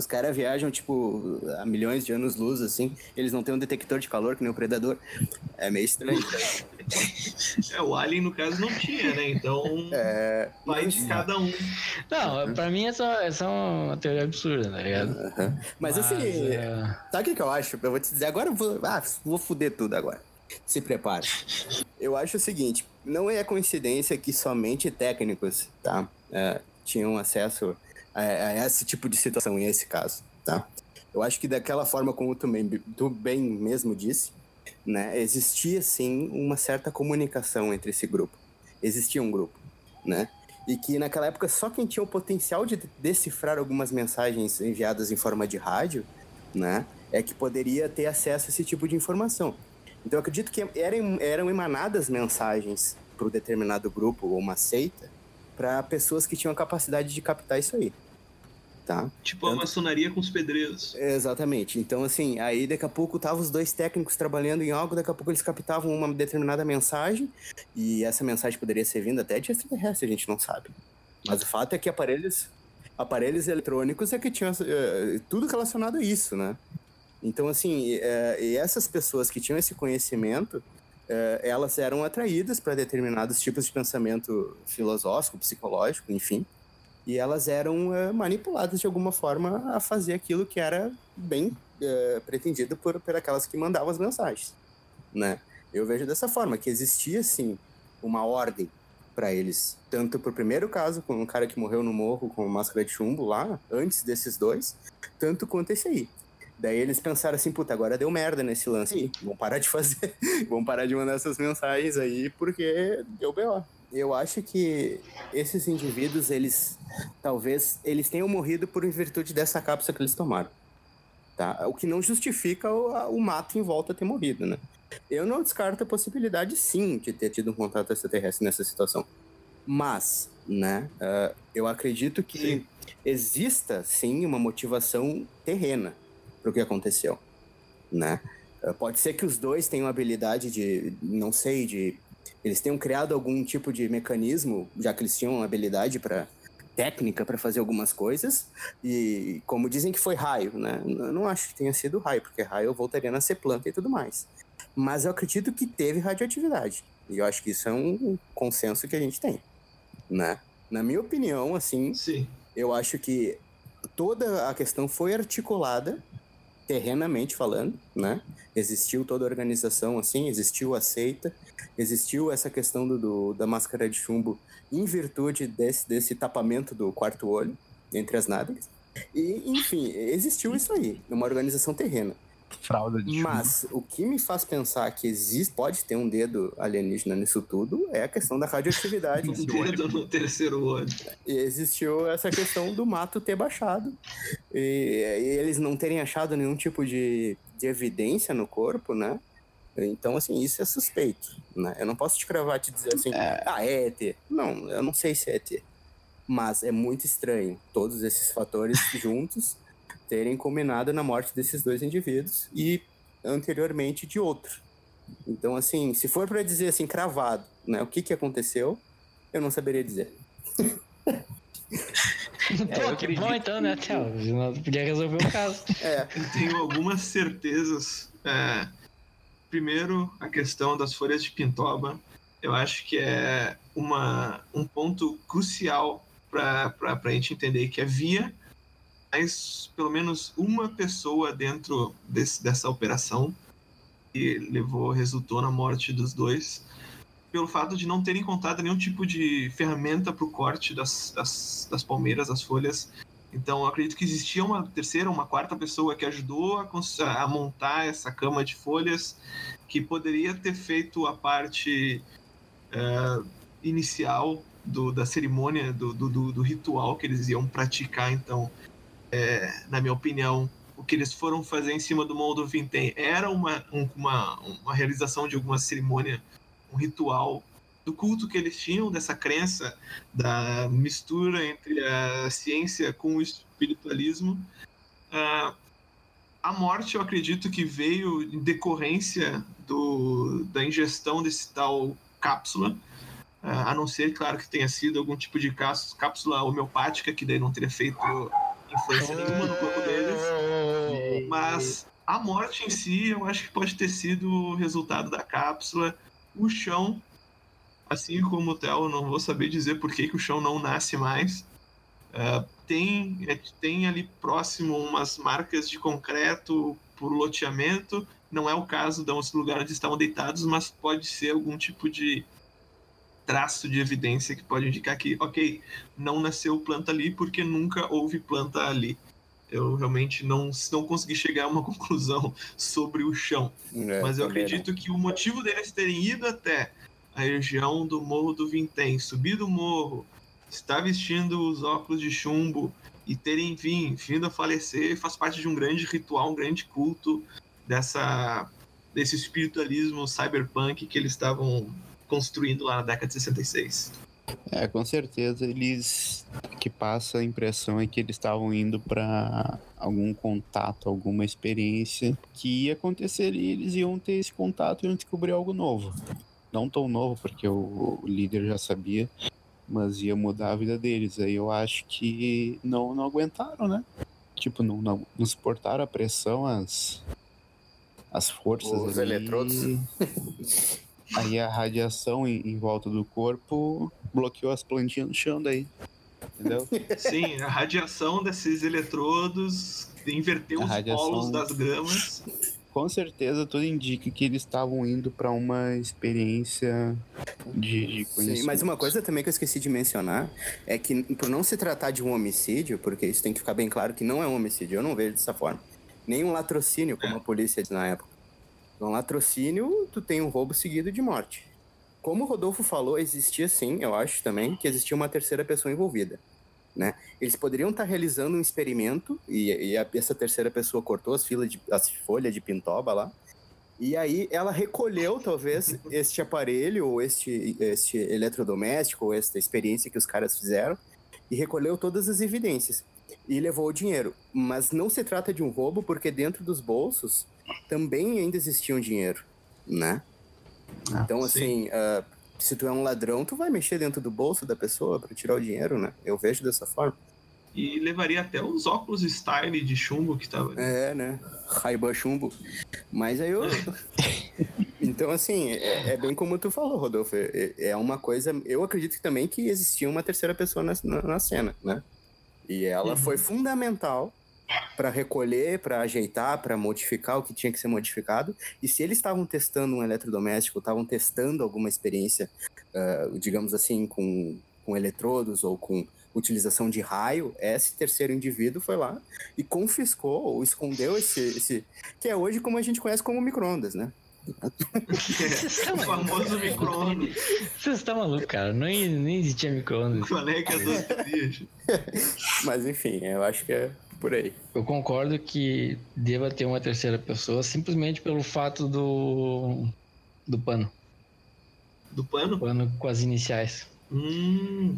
Os caras viajam, tipo, a milhões de anos-luz, assim. Eles não têm um detector de calor que nem o Predador. É meio estranho. [LAUGHS] É, o Alien, no caso, não tinha, né? Então, [LAUGHS] É. vai de cada um. Não, pra mim é só, é só uma teoria absurda, tá ligado? aham. Mas, assim, é, sabe o que, que eu acho? Eu vou te dizer agora, eu vou, ah, vou fuder tudo agora. Se prepare. Eu acho o seguinte: não é coincidência que somente técnicos, tá? é, tinham acesso a, a esse tipo de situação, em esse caso, tá? Eu acho que daquela forma como tu bem, tu bem mesmo disse, né? Existia sim uma certa comunicação entre esse grupo. Existia um grupo, né? E que naquela época só quem tinha o potencial de decifrar algumas mensagens enviadas em forma de rádio, né? É que poderia ter acesso a esse tipo de informação. Então acredito que eram, eram emanadas mensagens para um determinado grupo ou uma seita para pessoas que tinham a capacidade de captar isso aí. Tá? Tipo a Tanto- maçonaria com os pedreiros. Exatamente. Então, assim, aí daqui a pouco estavam os dois técnicos trabalhando em algo, daqui a pouco eles captavam uma determinada mensagem, e essa mensagem poderia ser vinda até de extraterrestre, a gente não sabe. Mas o fato é que aparelhos, aparelhos eletrônicos é que tinham eh, tudo relacionado a isso, né? Então, assim, eh, e essas pessoas que tinham esse conhecimento, elas eram atraídas para determinados tipos de pensamento filosófico, psicológico, enfim, e elas eram eh, manipuladas de alguma forma a fazer aquilo que era bem eh, pretendido por, por aquelas que mandavam as mensagens, né? Eu vejo dessa forma, que existia, sim, uma ordem para eles, tanto pro primeiro caso, com um cara que morreu no morro com máscara de chumbo lá, antes desses dois, tanto quanto esse aí. Daí eles pensaram assim, puta, agora deu merda nesse lance vamos parar de fazer, [LAUGHS] vamos parar de mandar essas mensagens aí, porque deu B.O. Eu acho que esses indivíduos, eles talvez eles tenham morrido por virtude dessa cápsula que eles tomaram. Tá? O que não justifica o, o mato em volta ter morrido, né? Eu não descarto a possibilidade, sim, de ter tido um contato extraterrestre nessa situação. Mas, né, uh, eu acredito que sim. exista, sim, uma motivação terrena para o que aconteceu, né? Uh, pode ser que os dois tenham habilidade de, não sei, de... Eles tenham criado algum tipo de mecanismo, já que eles tinham habilidade para técnica para fazer algumas coisas. E como dizem que foi raio, né? Eu não acho que tenha sido raio, porque raio voltaria a ser planta e tudo mais. Mas eu acredito que teve radioatividade. E eu acho que isso é um consenso que a gente tem, né? Na minha opinião, assim, Sim. eu acho que toda a questão foi articulada terrenamente falando, né? Existiu toda a organização assim, existiu a seita, existiu essa questão do, do, da máscara de chumbo em virtude desse, desse tapamento do quarto olho entre as nádegas. E, enfim, existiu isso aí, uma organização terrena. Fralda de Mas o que me faz pensar que existe, pode ter um dedo alienígena nisso tudo é a questão da radioatividade. [LAUGHS] um dedo no terceiro olho. E existiu essa questão do mato ter baixado. E, e eles não terem achado nenhum tipo de, de evidência no corpo, né? Então, assim, isso é suspeito, né? Eu não posso te cravar te dizer assim, é. ah, é ET. Não, eu não sei se é ET. Mas é muito estranho todos esses fatores [LAUGHS] juntos terem combinado na morte desses dois indivíduos e anteriormente de outro. Então, assim, se for para dizer assim, cravado, né, o que que aconteceu, eu não saberia dizer. [LAUGHS] Pô, é, que bom então, né, Tchau? Podia resolver o caso. [LAUGHS] É. Eu tenho algumas certezas. É, primeiro, a questão das folhas de pintoba. Eu acho que é uma, um ponto crucial para a gente entender que havia mais pelo menos uma pessoa dentro desse, dessa operação que levou resultou na morte dos dois pelo fato de não terem encontrado nenhum tipo de ferramenta para o corte das, das, das, palmeiras, das folhas. Então, acredito que existia uma terceira, uma quarta pessoa que ajudou a, a montar essa cama de folhas, que poderia ter feito a parte uh, inicial do, da cerimônia, do, do, do, ritual que eles iam praticar. Então, é, na minha opinião, o que eles foram fazer em cima do Morro do Vintém era uma, um, uma, uma realização de alguma cerimônia, um ritual do culto que eles tinham, dessa crença da mistura entre a ciência com o espiritualismo. Uh, a morte, eu acredito que veio em decorrência do, da ingestão desse tal cápsula, uh, a não ser, claro, que tenha sido algum tipo de cápsula homeopática, que daí não teria feito influência nenhuma no corpo deles. Mas a morte em si, eu acho que pode ter sido o resultado da cápsula. O chão, assim como o Theo, não vou saber dizer por que, que o chão não nasce mais. Uh, tem, é, tem ali próximo umas marcas de concreto por loteamento. Não é o caso dos lugares onde estavam deitados, mas pode ser algum tipo de traço de evidência que pode indicar que, ok, não nasceu planta ali porque nunca houve planta ali. Eu realmente não, não consegui chegar a uma [LAUGHS] conclusão sobre o chão. É, Mas eu acredito não. que o motivo deles terem ido até a região do Morro do Vintém, subido o morro, estar vestindo os óculos de chumbo e terem vindo, vindo a falecer faz parte de um grande ritual, um grande culto dessa desse espiritualismo cyberpunk que eles estavam construindo lá na década de 66. É, com certeza eles que passa a impressão é que eles estavam indo para algum contato, alguma experiência que ia acontecer e eles iam ter esse contato e iam descobrir algo novo. Não tão novo, porque o, o líder já sabia, mas ia mudar a vida deles. Aí eu acho que não, não aguentaram, né? Tipo, não, não, não suportaram a pressão, as, as forças. Os ali. eletrodos. [LAUGHS] Aí a radiação em, em, volta do corpo bloqueou as plantinhas no chão daí. Entendeu? [LAUGHS] Sim, a radiação desses eletrodos inverteu a os radiação... polos das gramas. Com certeza, tudo indica que eles estavam indo para uma experiência de, de conhecimento. Sim, mas uma coisa também que eu esqueci de mencionar é que, por não se tratar de um homicídio, porque isso tem que ficar bem claro que não é um homicídio, eu não vejo dessa forma. Nem um latrocínio, como a polícia diz na época. No latrocínio, tu tem um roubo seguido de morte. Como o Rodolfo falou, existia sim, eu acho também, que existia uma terceira pessoa envolvida. Né? Eles poderiam estar realizando um experimento e, e a, essa terceira pessoa cortou as, de, as folhas de pintoba lá E aí ela recolheu, talvez, este aparelho, ou este, este eletrodoméstico, ou esta experiência que os caras fizeram, e recolheu todas as evidências. E levou o dinheiro. Mas não se trata de um roubo, porque dentro dos bolsos também ainda existia um dinheiro, né? Ah, então, assim, uh, se tu é um ladrão, tu vai mexer dentro do bolso da pessoa para tirar o dinheiro, né? Eu vejo dessa forma. E levaria até os óculos style de chumbo que tava ali. É, né? Raiba chumbo. Mas aí eu. [LAUGHS] então, assim, é, é, bem como tu falou, Rodolfo. É, é, uma coisa. Eu acredito também que existia uma terceira pessoa na, na, na cena, né? E ela uhum. foi fundamental para recolher, para ajeitar, para modificar o que tinha que ser modificado. E se eles estavam testando um eletrodoméstico, estavam testando alguma experiência, uh, digamos assim, com, com eletrodos ou com utilização de raio, esse terceiro indivíduo foi lá e confiscou ou escondeu esse, esse que é hoje como a gente conhece como microondas, né? o famoso micro-ondas. Você está maluco, cara. Nem, nem existia micro-ondas. Qual é que é dos [LAUGHS] dias? Mas enfim, eu acho que é por aí. Eu concordo que deva ter uma terceira pessoa simplesmente pelo fato do. do pano. Do pano? Pano com as iniciais. Hum.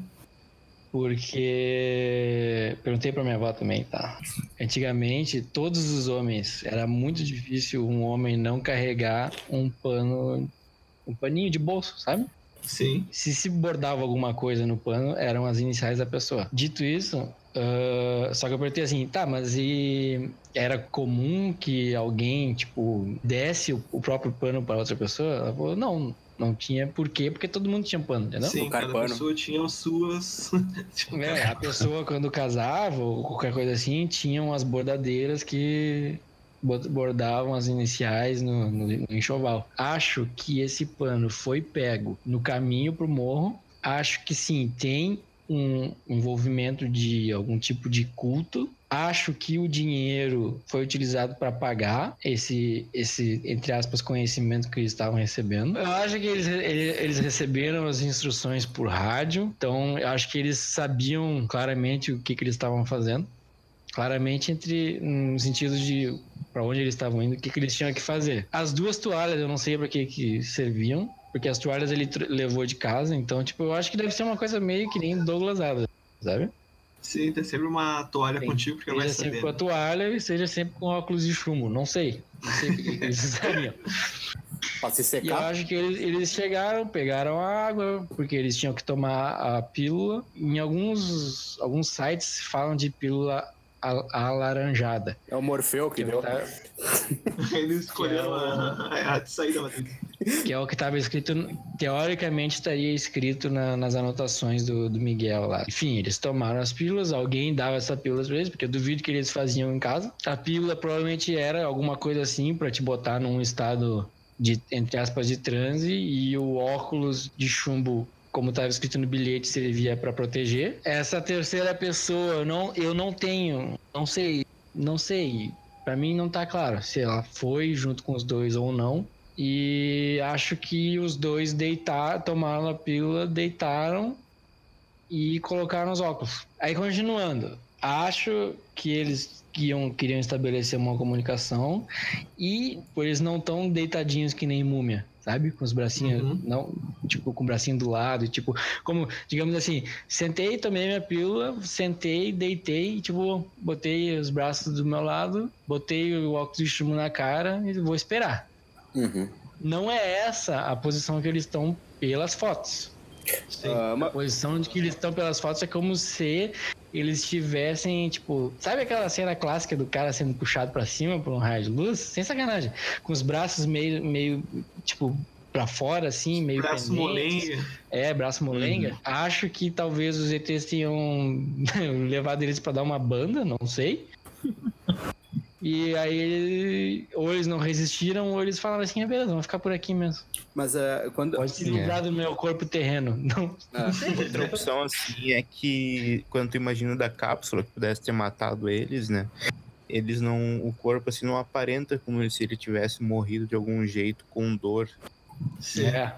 Porque perguntei para minha avó também, tá? Antigamente, todos os homens, era muito difícil um homem não carregar um pano, um paninho de bolso, sabe? Sim. Se se bordava alguma coisa no pano, eram as iniciais da pessoa. Dito isso, uh, só que eu perguntei assim, tá, mas e era comum que alguém, tipo, desse o, o próprio pano para outra pessoa? Ela falou, não, não tinha por quê, porque todo mundo tinha pano, entendeu? Sim, cada pessoa tinha as suas. [LAUGHS] é, a pessoa quando casava ou qualquer coisa assim, tinham as bordadeiras que bordavam as iniciais no, no, no enxoval. Acho que esse pano foi pego no caminho pro morro. Acho que sim, tem um envolvimento de algum tipo de culto Acho que o dinheiro foi utilizado para pagar esse, esse, entre aspas, conhecimento que eles estavam recebendo. Eu acho que eles, eles receberam as instruções por rádio, então eu acho que eles sabiam claramente o que, que eles estavam fazendo. Claramente, entre no sentido de para onde eles estavam indo, o que, que eles tinham que fazer. As duas toalhas, eu não sei para que, que serviam, porque as toalhas ele levou de casa, então, tipo, eu acho que deve ser uma coisa meio que nem Douglas Adams, sabe? Sim, tem sempre uma toalha Sim. contigo, porque vai saber. sempre com a toalha e seja sempre com óculos de chumbo. Não sei. Não sei o que eles [LAUGHS] sabiam. Pode se secar. E eu acho que eles, eles chegaram, pegaram a água, porque eles tinham que tomar a pílula. Em alguns, alguns sites falam de pílula alaranjada. É o Morfeu que, que deu. Tá... [LAUGHS] Eles escolheram é o... a, [LAUGHS] a saída Que é o que estava escrito, teoricamente estaria escrito na, nas anotações do, do Miguel lá. Enfim, eles tomaram as pílulas, alguém dava essa pílula pra eles, porque eu duvido que eles faziam em casa. A pílula provavelmente era alguma coisa assim para te botar num estado de, entre aspas, de transe e o óculos de chumbo como estava escrito no bilhete, servia para proteger. Essa terceira pessoa, não, eu não tenho, não sei, não sei. Para mim não tá claro se ela foi junto com os dois ou não. E acho que os dois deitaram, tomaram a pílula, deitaram e colocaram os óculos. Aí continuando, acho que eles iam, queriam estabelecer uma comunicação e eles não tão deitadinhos que nem múmia sabe? Com os bracinhos, uhum. não, tipo, com o bracinho do lado, tipo, como, digamos assim, sentei, tomei minha pílula, sentei, deitei, tipo, botei os braços do meu lado, botei o óculos de chumbo na cara e vou esperar. Uhum. Não é essa a posição que eles estão pelas fotos. Uh, A posição de que eles estão pelas fotos é como se eles tivessem, tipo, sabe aquela cena clássica do cara sendo puxado para cima por um raio de luz? Sem sacanagem. Com os braços meio, meio tipo, para fora, assim, meio Braço molenga. É, braço molenga. Uhum. Acho que talvez os ETs tenham [LAUGHS] levado eles para dar uma banda, não sei. E aí, ou eles não resistiram, ou eles falaram assim: é beleza, vamos ficar por aqui mesmo. Mas uh, quando. Pode se livrar é. do meu corpo terreno. [LAUGHS] Não. Ah. Outra opção, assim, é que quando tu imagina da cápsula que pudesse ter matado eles, né? Eles não. O corpo, assim, não aparenta como se ele tivesse morrido de algum jeito com dor. Sim. É.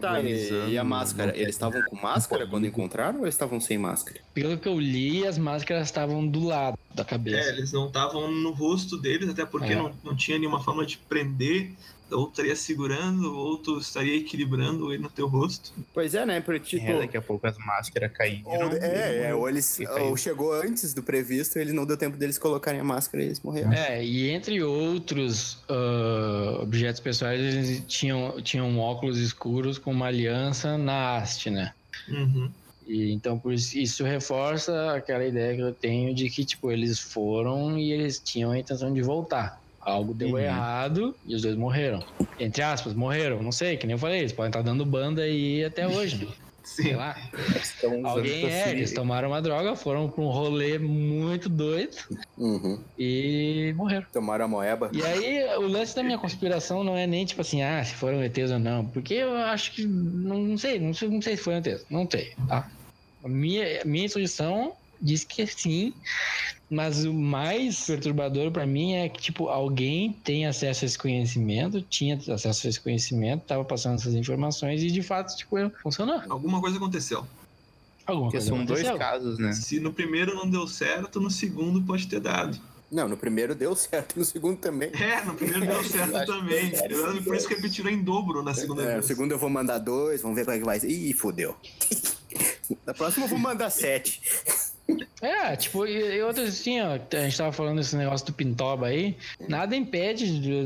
Tá, e, e, a máscara? Eles estavam com máscara quando encontraram ou eles estavam sem máscara? Pelo que eu li, as máscaras estavam do lado da cabeça. É, eles não estavam no rosto deles, até porque é. não, não tinha nenhuma forma de prender ou estaria segurando, ou tu estaria equilibrando ele no teu rosto. Pois é, né? Porque, tipo. É, daqui a pouco as máscaras caíram. Ou, é, é, ou eles E ou chegou antes do previsto, ele não deu tempo deles colocarem a máscara e eles morreram. É, e entre outros ah, objetos pessoais, eles tinham, tinham óculos escuros com uma aliança na haste, né? Uhum. E, então, por isso, isso reforça aquela ideia que eu tenho de que, tipo, eles foram e eles tinham a intenção de voltar. Algo deu Uhum. errado e os dois morreram. Entre aspas, morreram. Não sei, que nem eu falei, eles podem estar dando banda aí até hoje, [LAUGHS] né? Sei Sim. lá. Estão Alguém é, assim, eles tomaram uma droga, foram pra um rolê muito doido Uhum. e morreram. Tomaram a moeba. E aí, o lance da minha conspiração não é nem tipo assim, ah, se foram ETs ou não. Porque eu acho que. Não, não sei, não sei, não sei se foram ETs. Não sei, tá? A minha, minha intuição diz que sim. Mas o mais perturbador pra mim é que, tipo, alguém tem acesso a esse conhecimento, tinha acesso a esse conhecimento, tava passando essas informações e de fato, tipo, funcionou. Alguma coisa aconteceu. Alguma Porque coisa são dois aconteceu. casos, né? Se no primeiro não deu certo, no segundo pode ter dado. Não, no primeiro deu certo, no segundo também. É, no primeiro deu [LAUGHS] certo também. Eu- Por isso que repetiram em dobro na segunda É, vez. segundo eu vou mandar dois, vamos ver como é que vai. Ih, fodeu. [LAUGHS] Na próxima eu vou mandar sete. É, tipo, e, e outras assim, ó, a gente tava falando desse negócio do Pintoba aí, nada impede, do,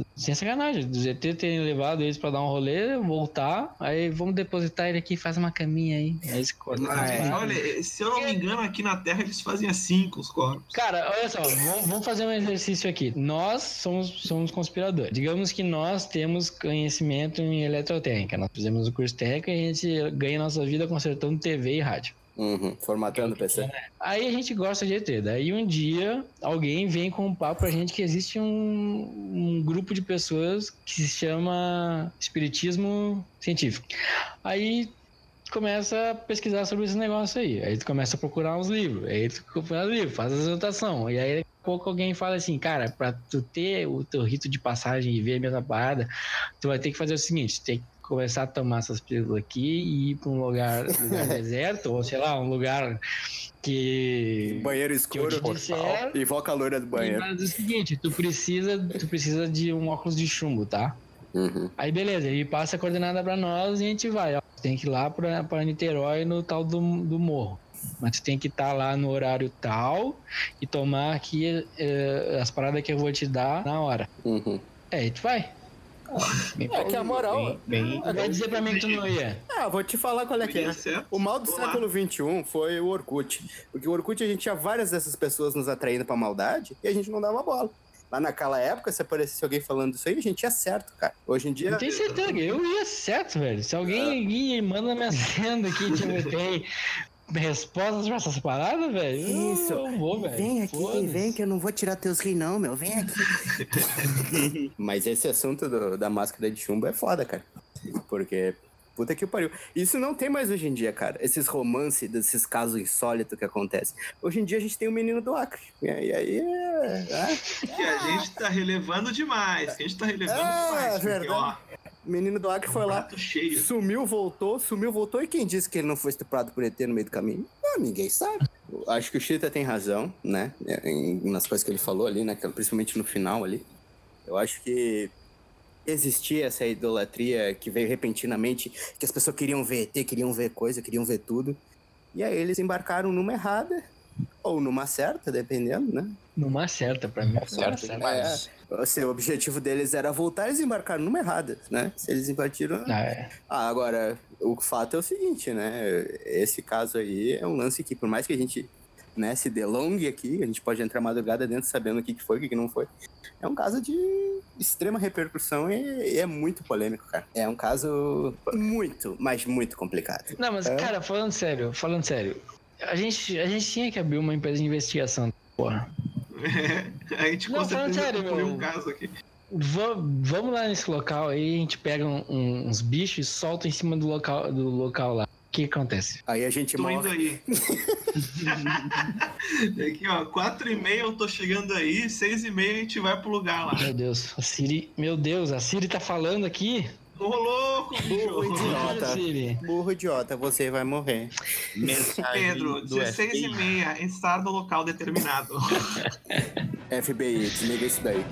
do- sem sacanagem, do GT terem levado eles pra dar um rolê, voltar, aí vamos depositar ele aqui e faz uma caminha aí. Aí se corta. Mas, é. Olha, se eu não me engano, aqui na Terra eles fazem assim com os corpos. Cara, olha só, vamos, vamos fazer um exercício aqui. Nós somos, somos conspiradores. Digamos que nós temos conhecimento em eletrotécnica. Nós fizemos o curso técnico e a gente ganha nossa vida consertando TV e rádio. Uhum, formatando o PC. Aí a gente gosta de ET. Daí um dia alguém vem com um papo pra gente que existe um, um grupo de pessoas que se chama Espiritismo Científico. Aí começa a pesquisar sobre esse negócio aí. Aí tu começa a procurar uns livros. Aí tu procura os livros, faz a anotação. E aí daqui a pouco alguém fala assim, cara, pra tu ter o teu rito de passagem e ver a mesma parada, tu vai ter que fazer o seguinte, tem que começar a tomar essas pílulas aqui e ir pra um lugar, [LAUGHS] lugar deserto, ou sei lá, um lugar que. Banheiro escuro. te disser, Invoca a loira do e banheiro. faz o seguinte, tu precisa, tu precisa de um óculos de chumbo, tá? Uhum. Aí beleza, ele passa a coordenada pra nós e a gente vai. Ó, tem que ir lá pra, pra Niterói no tal do, do morro. Mas tu tem que estar lá no horário tal e tomar aqui eh, as paradas que eu vou te dar na hora. Uhum. É, aí tu vai. Bem É que a moral. Bem, bem- Vai dizer pra mim que tu não ia. Ah, vou te falar qual é que é. O mal do Olá. século XXI foi o Orkut. Porque o Orkut a gente tinha várias dessas pessoas nos atraindo pra maldade e a gente não dava bola. Lá naquela época, se aparecesse alguém falando isso aí, a gente ia certo, cara. Hoje em dia. Eu tenho certeza que eu ia certo, velho. Se alguém ia e manda minha [LAUGHS] senda aqui, tipo, tem respostas pra essas paradas, velho. Isso. Eu vou, velho. Vem aqui, vem que eu não vou tirar teus rins, não, meu. Vem aqui. [LAUGHS] Mas esse assunto do- da máscara de chumbo é foda, cara. Porque. Puta que pariu. Isso não tem mais hoje em dia, cara. Esses romances, desses casos insólitos que acontecem. Hoje em dia a gente tem o menino do Acre. E aí é. é- Que a gente tá relevando demais. Que a gente tá relevando É, demais. Porque, verdade. ó, O menino do Acre foi lá. cheio. Sumiu, voltou, sumiu, voltou. E quem disse que ele não foi estuprado por ET no meio do caminho? Ah, ninguém sabe. Acho que o Chita tem razão, né? em- nas coisas que ele falou ali, né? Principalmente no final ali. Eu acho que existia essa idolatria que veio repentinamente, que as pessoas queriam ver ET, queriam ver coisa, queriam ver tudo. E aí eles embarcaram numa errada, ou numa certa, dependendo, né? Numa certa, pra mim. Certo Numa demais. Assim, o objetivo deles era voltar, eles embarcaram numa errada, né? Se eles embarcaram. Ah, é. Ah, agora, o fato é o seguinte, né? Esse caso aí é um lance que, por mais que a gente né, se delongue aqui, a gente pode entrar madrugada dentro sabendo o que, que foi, o que, que não foi. É um caso de extrema repercussão e, e é muito polêmico, cara. É um caso muito, mas muito complicado. Não, mas, É? cara, falando sério, falando sério, a gente, a gente tinha que abrir uma empresa de investigação, porra. [LAUGHS] a gente Não, falando sério, meu. um caso aqui. Va- vamos lá nesse local aí, a gente pega um- um- uns bichos e solta em cima do local, do local lá. O que acontece? Aí a gente Tô indo morre. aí. [LAUGHS] aqui, ó, 4 e meia eu tô chegando aí, 6 e meia a gente vai pro lugar lá. Meu Deus, a Siri. Meu Deus, a Siri tá falando aqui. Ô, louco, Burro, idiota. Siri. Burro idiota, você vai morrer. Mensagem Pedro, do 16 e FBI. meia, estar no local determinado. [LAUGHS] FBI, desliga isso daí. [LAUGHS]